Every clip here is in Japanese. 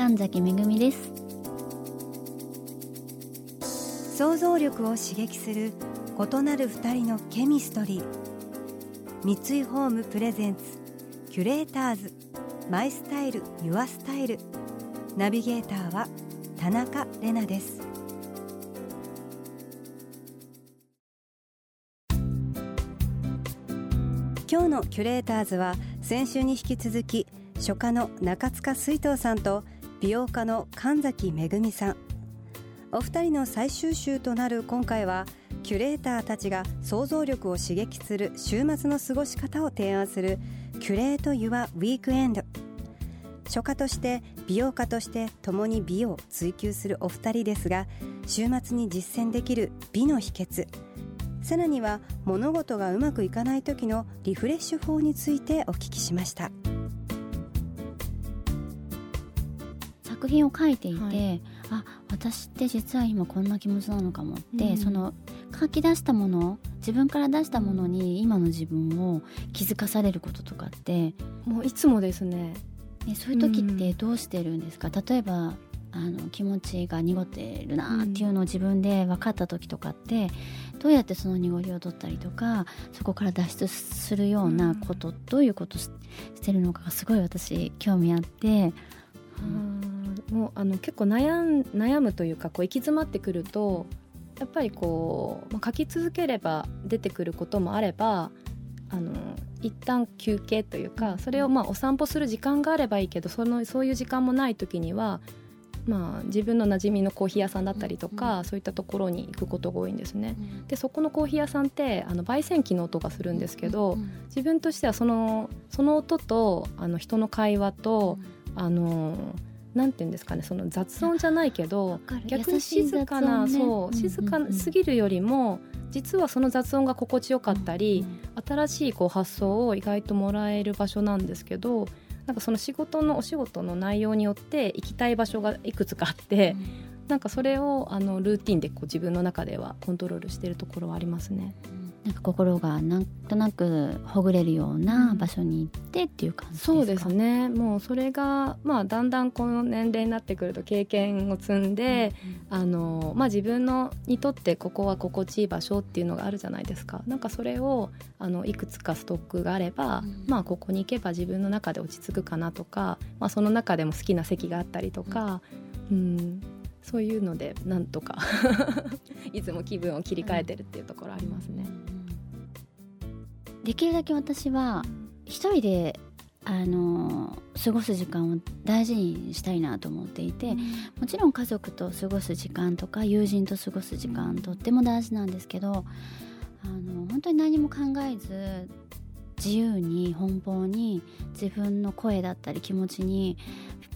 神崎めぐみです。想像力を刺激する異なる二人のケミストリー。三井ホームプレゼンツキュレーターズ。マイスタイルユアスタイル。ナビゲーターは田中れなです。今日のキュレーターズは先週に引き続き書家の中塚水藤さんと美容家の神崎めぐみさん。お二人の最終週となる今回はキュレーターたちが想像力を刺激する週末の過ごし方を提案するキュレート・ユア・ウィークエンド。書家として美容家として共に美を追求するお二人ですが週末に実践できる美の秘訣。さらには物事がうまくいかない時のリフレッシュ法についてお聞きしました。品を書いていて、はい、あ私って実は今こんな気持ちなのかもって、うん、その書き出したもの自分から出したものに今の自分を気づかされることとかって。もういつもですね。ねそういう時ってどうしてるんですか、うん、例えばあの気持ちが濁ってるなっていうのを自分で分かった時とかって、どうやってその濁りを取ったりとかそこから脱出するようなこと、うん、どういうことしてるのかがすごい私興味あって。うん、もうあの結構悩ん悩むというかこう行き詰まってくるとやっぱりこう、まあ、書き続ければ出てくることもあればあの一旦休憩というかそれをまあお散歩する時間があればいいけどそのそういう時間もない時にはまあ、自分の馴染みのコーヒー屋さんだったりとか、うん、そういったところに行くことが多いんですね。うん、でそこのコーヒー屋さんってあの焙煎機の音がするんですけど、うん、自分としてはそのその音とあの人の会話と、あのなんていうんですかねその雑音じゃないけど逆に静かな、ね、そう静かすぎるよりも実はその雑音が心地よかったり、新しいこう発想を意外ともらえる場所なんですけどなんかその仕事のお仕事の内容によって行きたい場所がいくつかあって、うん、なんかそれをあのルーティンでこう自分の中ではコントロールしているところはありますね。なんか心がなんとなくほぐれるような場所に行ってっていう感じですか、そうですね。もうそれが、まあ、だんだんこの年齢になってくると経験を積んで、うんうん、あのまあ、自分のにとってここは心地いい場所っていうのがあるじゃないですか。なんかそれをあのいくつかストックがあれば、うん、まあ、ここに行けば自分の中で落ち着くかなとか、まあ、その中でも好きな席があったりとか、うん、そういうのでなんとか いつも気分を切り替えてるっていうところありますね。できるだけ私は一人であの過ごす時間を大事にしたいなと思っていて、うん、もちろん家族と過ごす時間とか友人と過ごす時間とっても大事なんですけどあの本当に何も考えず自由に奔放に自分の声だったり気持ちに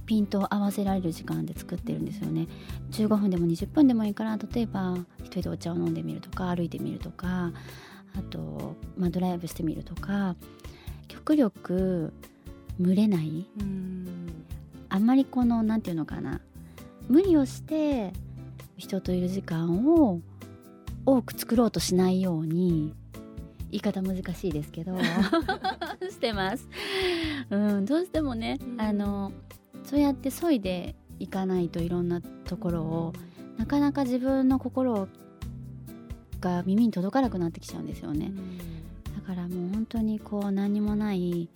ピントを合わせられる時間で作ってるんですよね。15分でも20分でもいいから例えば一人でお茶を飲んでみるとか歩いてみるとかあと、まあ、ドライブしてみるとか極力群れない。あんまりこの何て言うのかな。無理をして人といる時間を多く作ろうとしないように言い方難しいですけど してます、うん、どうしてもね、うん、あのそうやって削いでいかないといろんなところをなかなか自分の心をが耳に届かなくなってきちゃうんですよね、だからもう本当にこう何もない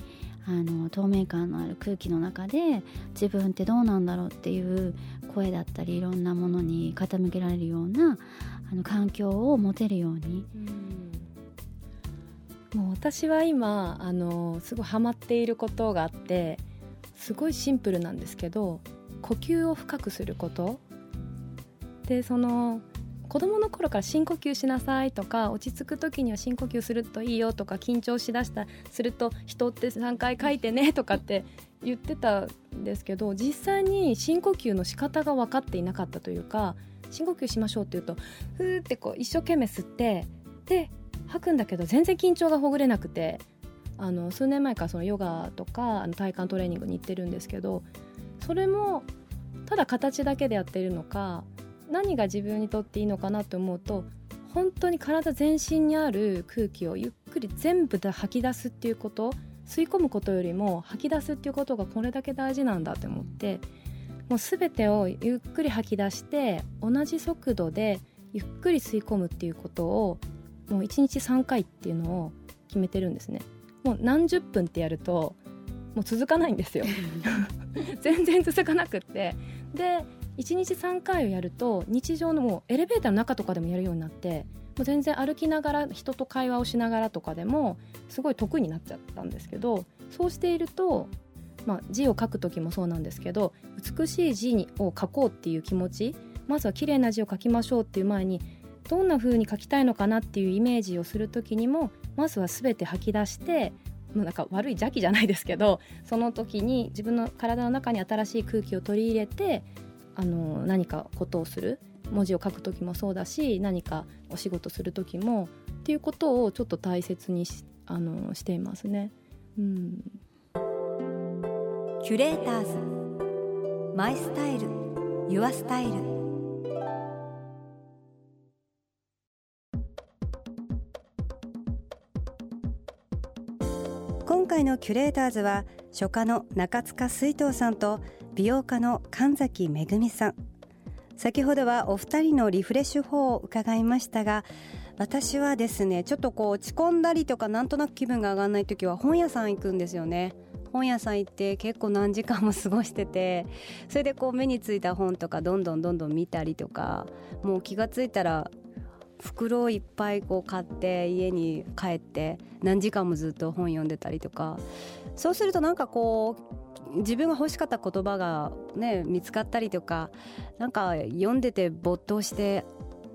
あの透明感のある空気の中で自分ってどうなんだろうっていう声だったりいろんなものに傾けられるようなあの環境を持てるように。うもう私は今あのすごいハマっていることがあってすごいシンプルなんですけど呼吸を深くすること。でその子供の頃から深呼吸しなさいとか落ち着く時には深呼吸するといいよとか緊張しだしたすると人って3回書いてねとかって言ってたんですけど実際に深呼吸の仕方が分かっていなかったというか深呼吸しましょうって言うとふーってこう一生懸命吸ってで吐くんだけど全然緊張がほぐれなくてあの数年前からそのヨガとかあの体幹トレーニングに行ってるんですけどそれもただ形だけでやってるのか何が自分にとっていいのかなと思うと本当に体全身にある空気をゆっくり全部で吐き出すっていうこと吸い込むことよりも吐き出すっていうことがこれだけ大事なんだって思ってもう全てをゆっくり吐き出して同じ速度でゆっくり吸い込むっていうことをもう1日3回っていうのを決めてるんですね。もう何十分ってやるともう続かないんですよ。全然続かなくって。で1日3回をやると日常のもうエレベーターの中とかでもやるようになってもう全然歩きながら人と会話をしながらとかでもすごい得意になっちゃったんですけどそうしていると、まあ、字を書く時もそうなんですけど美しい字を書こうっていう気持ちまずは綺麗な字を書きましょうっていう前にどんな風に書きたいのかなっていうイメージをする時にもまずは全て吐き出してもうなんか悪い邪気じゃないですけどその時に自分の体の中に新しい空気を取り入れてあの何かことをする。文字を書く時もそうだし何かお仕事する時もっていうことをちょっと大切にしあのしていますね。うん、キュレーターズ。マイスタイル。ユアスタイル。回のキュレーターズは書家の中塚水藤さんと美容家の神崎めぐみさん。先ほどはお二人のリフレッシュ法を伺いましたが私はですねちょっとこう落ち込んだりとかなんとなく気分が上がらない時は本屋さん行くんですよね。本屋さん行って結構何時間も過ごしててそれでこう目についた本とかどんどんどんどん見たりとかもう気がついたら袋いっぱいこう買って家に帰って何時間もずっと本読んでたりとか。そうするとなんかこう自分が欲しかった言葉が、ね、見つかったりとかなんか読んでて没頭して、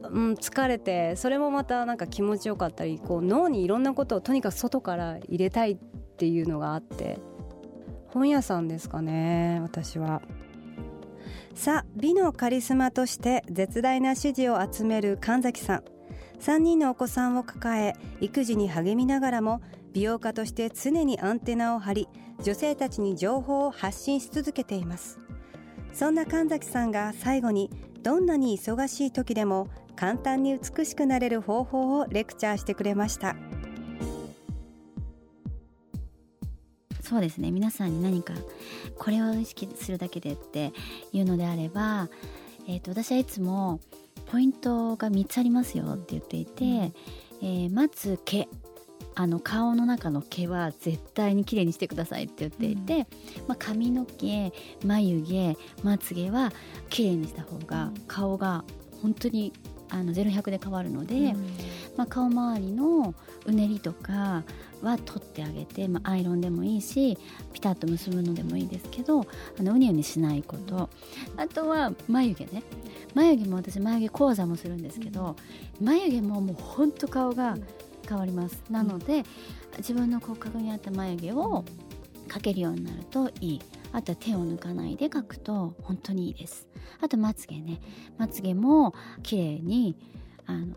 うん、疲れてそれもまたなんか気持ちよかったりこう脳にいろんなことをとにかく外から入れたいっていうのがあって。本屋さんですかね私は。さあ美のカリスマとして絶大な支持を集める神崎さん。3人のお子さんを抱え育児に励みながらも美容家として常にアンテナを張り女性たちに情報を発信し続けています。そんな神崎さんが最後にどんなに忙しい時でも簡単に美しくなれる方法をレクチャーしてくれました。そうですね。皆さんに何かこれを意識するだけでっていうのであれば、えーと、と私はいつもポイントが3つありますよって言っていて、うん、えー、まず毛。あの顔の中の毛は絶対にきれいにしてくださいって言っていて、うん、まあ、髪の毛眉毛まつげはきれいにした方が顔が本当にあの0100で変わるので、うん、まあ、顔周りのうねりとかは取ってあげて、まあ、アイロンでもいいしピタッと結ぶのでもいいですけどあのうにうにしないこと。あとは眉毛ね。眉毛も私眉毛講座もするんですけど眉毛ももうほんと顔が変わります。なので、自分の骨格に合った眉毛を描けるようになるといい。あとは手を抜かないで描くと本当にいいです。あとまつげね。まつげも綺麗にあの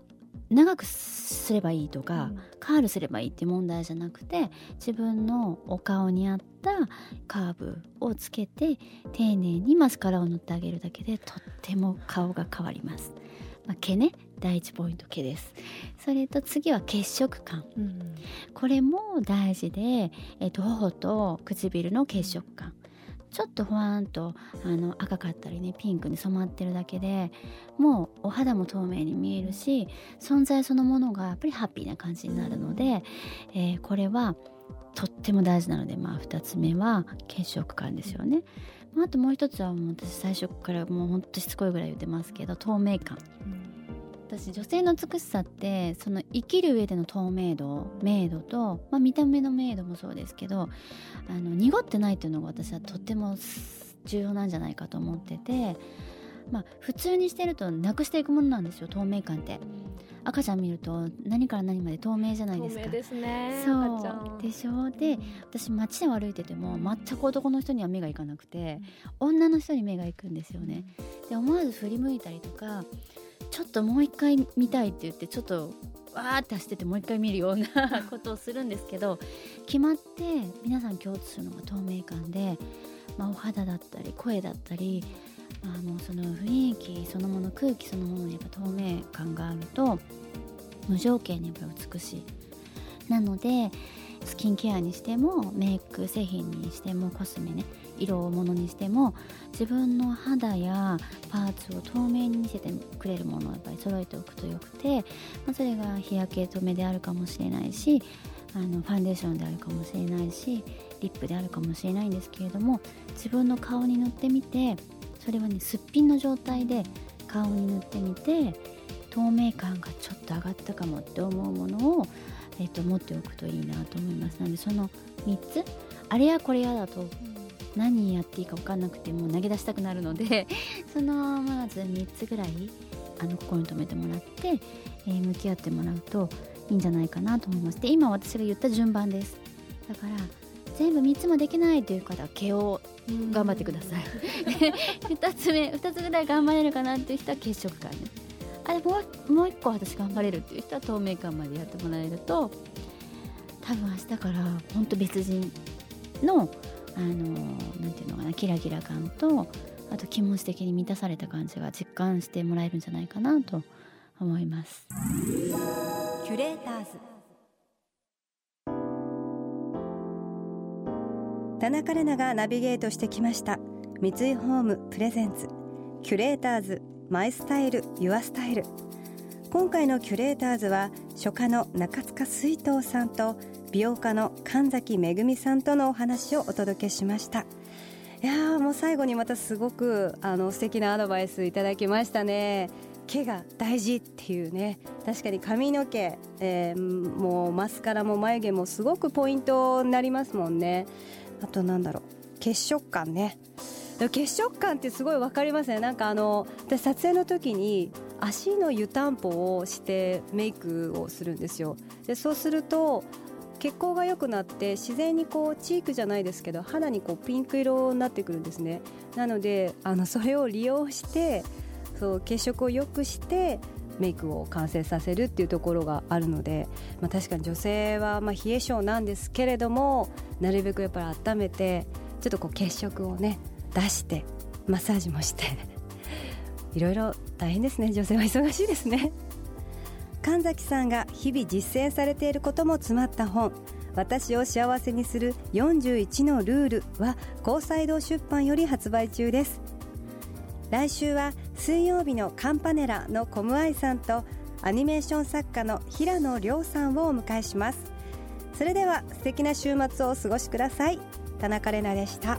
長くすればいいとか、うん、カールすればいいって問題じゃなくて自分のお顔に合ったカーブをつけて丁寧にマスカラを塗ってあげるだけでとっても顔が変わります。まあ、毛ね第一ポイント毛です。それと次は血色感、うん、これも大事で、えっと、頬と唇の血色感ちょっとふわんとあの赤かったりねピンクに染まってるだけでもうお肌も透明に見えるし存在そのものがやっぱりハッピーな感じになるので、えー、これはとっても大事なので、まあ、2つ目は血色感ですよね。あともう一つはもう私最初からもうほんとしつこいぐらい言ってますけど透明感、うん、私女性の美しさってその生きる上での透明度明度と、まあ、見た目の明度もそうですけどあの濁ってないっていうのが私はとっても重要なんじゃないかと思ってて、まあ、普通にしてるとなくしていくものなんですよ透明感って。赤ちゃん見ると何から何まで透明じゃないですか。ですねそうでしょで私街で歩いてても全く男の人には目がいかなくて女の人に目がいくんですよね。で思わず振り向いたりとかちょっともう一回見たいって言ってちょっとわーって走っててもう一回見るような ことをするんですけど決まって皆さん共通するのが透明感で、まあ、お肌だったり声だったり、まあ、もうその雰囲気そのもの空気そのものにやっぱ透明感があると無条件にやっぱ美しい。なのでスキンケアにしてもメイク製品にしてもコスメね色物にしても自分の肌やパーツを透明に見せてくれるものをやっぱり揃えておくとよくて、まあ、それが日焼け止めであるかもしれないしあのファンデーションであるかもしれないしリップであるかもしれないんですけれども自分の顔に塗ってみてそれはねすっぴんの状態で顔に塗ってみて透明感がちょっと上がったかもって思うものをえーと、持っておくといいなと思います。なのでその3つあれやこれやだと何やっていいか分かんなくてもう投げ出したくなるので そのまず3つぐらいあの心に留めてもらって、えー、向き合ってもらうといいんじゃないかなと思いますで今私が言った順番です。だから全部3つもできないという方は毛を頑張ってください。2つ目2つぐらい頑張れるかなっていう人は血色感。ねあれもうもう一個私頑張れるっていう人は透明感までやってもらえると多分明日から本当別人のあのなんていうのかなキラキラ感とあと気持ち的に満たされた感じが実感してもらえるんじゃないかなと思います。キュレーターズ。田中れながナビゲートしてきました。三井ホームプレゼンツ。キュレーターズマイスタイルユアスタイル。今回のキュレーターズは書家の中塚水藤さんと美容家の神崎めぐみさんとのお話をお届けしました。いやもう最後にまたすごくあの素敵なアドバイスいただきましたね。毛が大事っていうね。確かに髪の毛、えー、もうマスカラも眉毛もすごくポイントになりますもんね。あとなんだろう。血色感ね。血色感ってすごい分かりますね。なんかあの私撮影の時に足の湯たんぽをしてメイクをするんですよ。でそうすると血行が良くなって自然にこうチークじゃないですけど肌にこうピンク色になってくるんですね。なのであのそれを利用してそう血色を良くしてメイクを完成させるっていうところがあるので、まあ、確かに女性はまあ冷え性なんですけれどもなるべくやっぱり温めてちょっとこう血色をね出してマッサージもしていろいろ大変ですね。女性は忙しいですね。神崎さんが日々実践されていることも詰まった本。私を幸せにする41のルールは高裁堂出版より発売中です。来週は水曜日のカンパネラのコムアイさんとアニメーション作家の平野亮さんをお迎えします。それでは素敵な週末をお過ごしください。田中れなでした。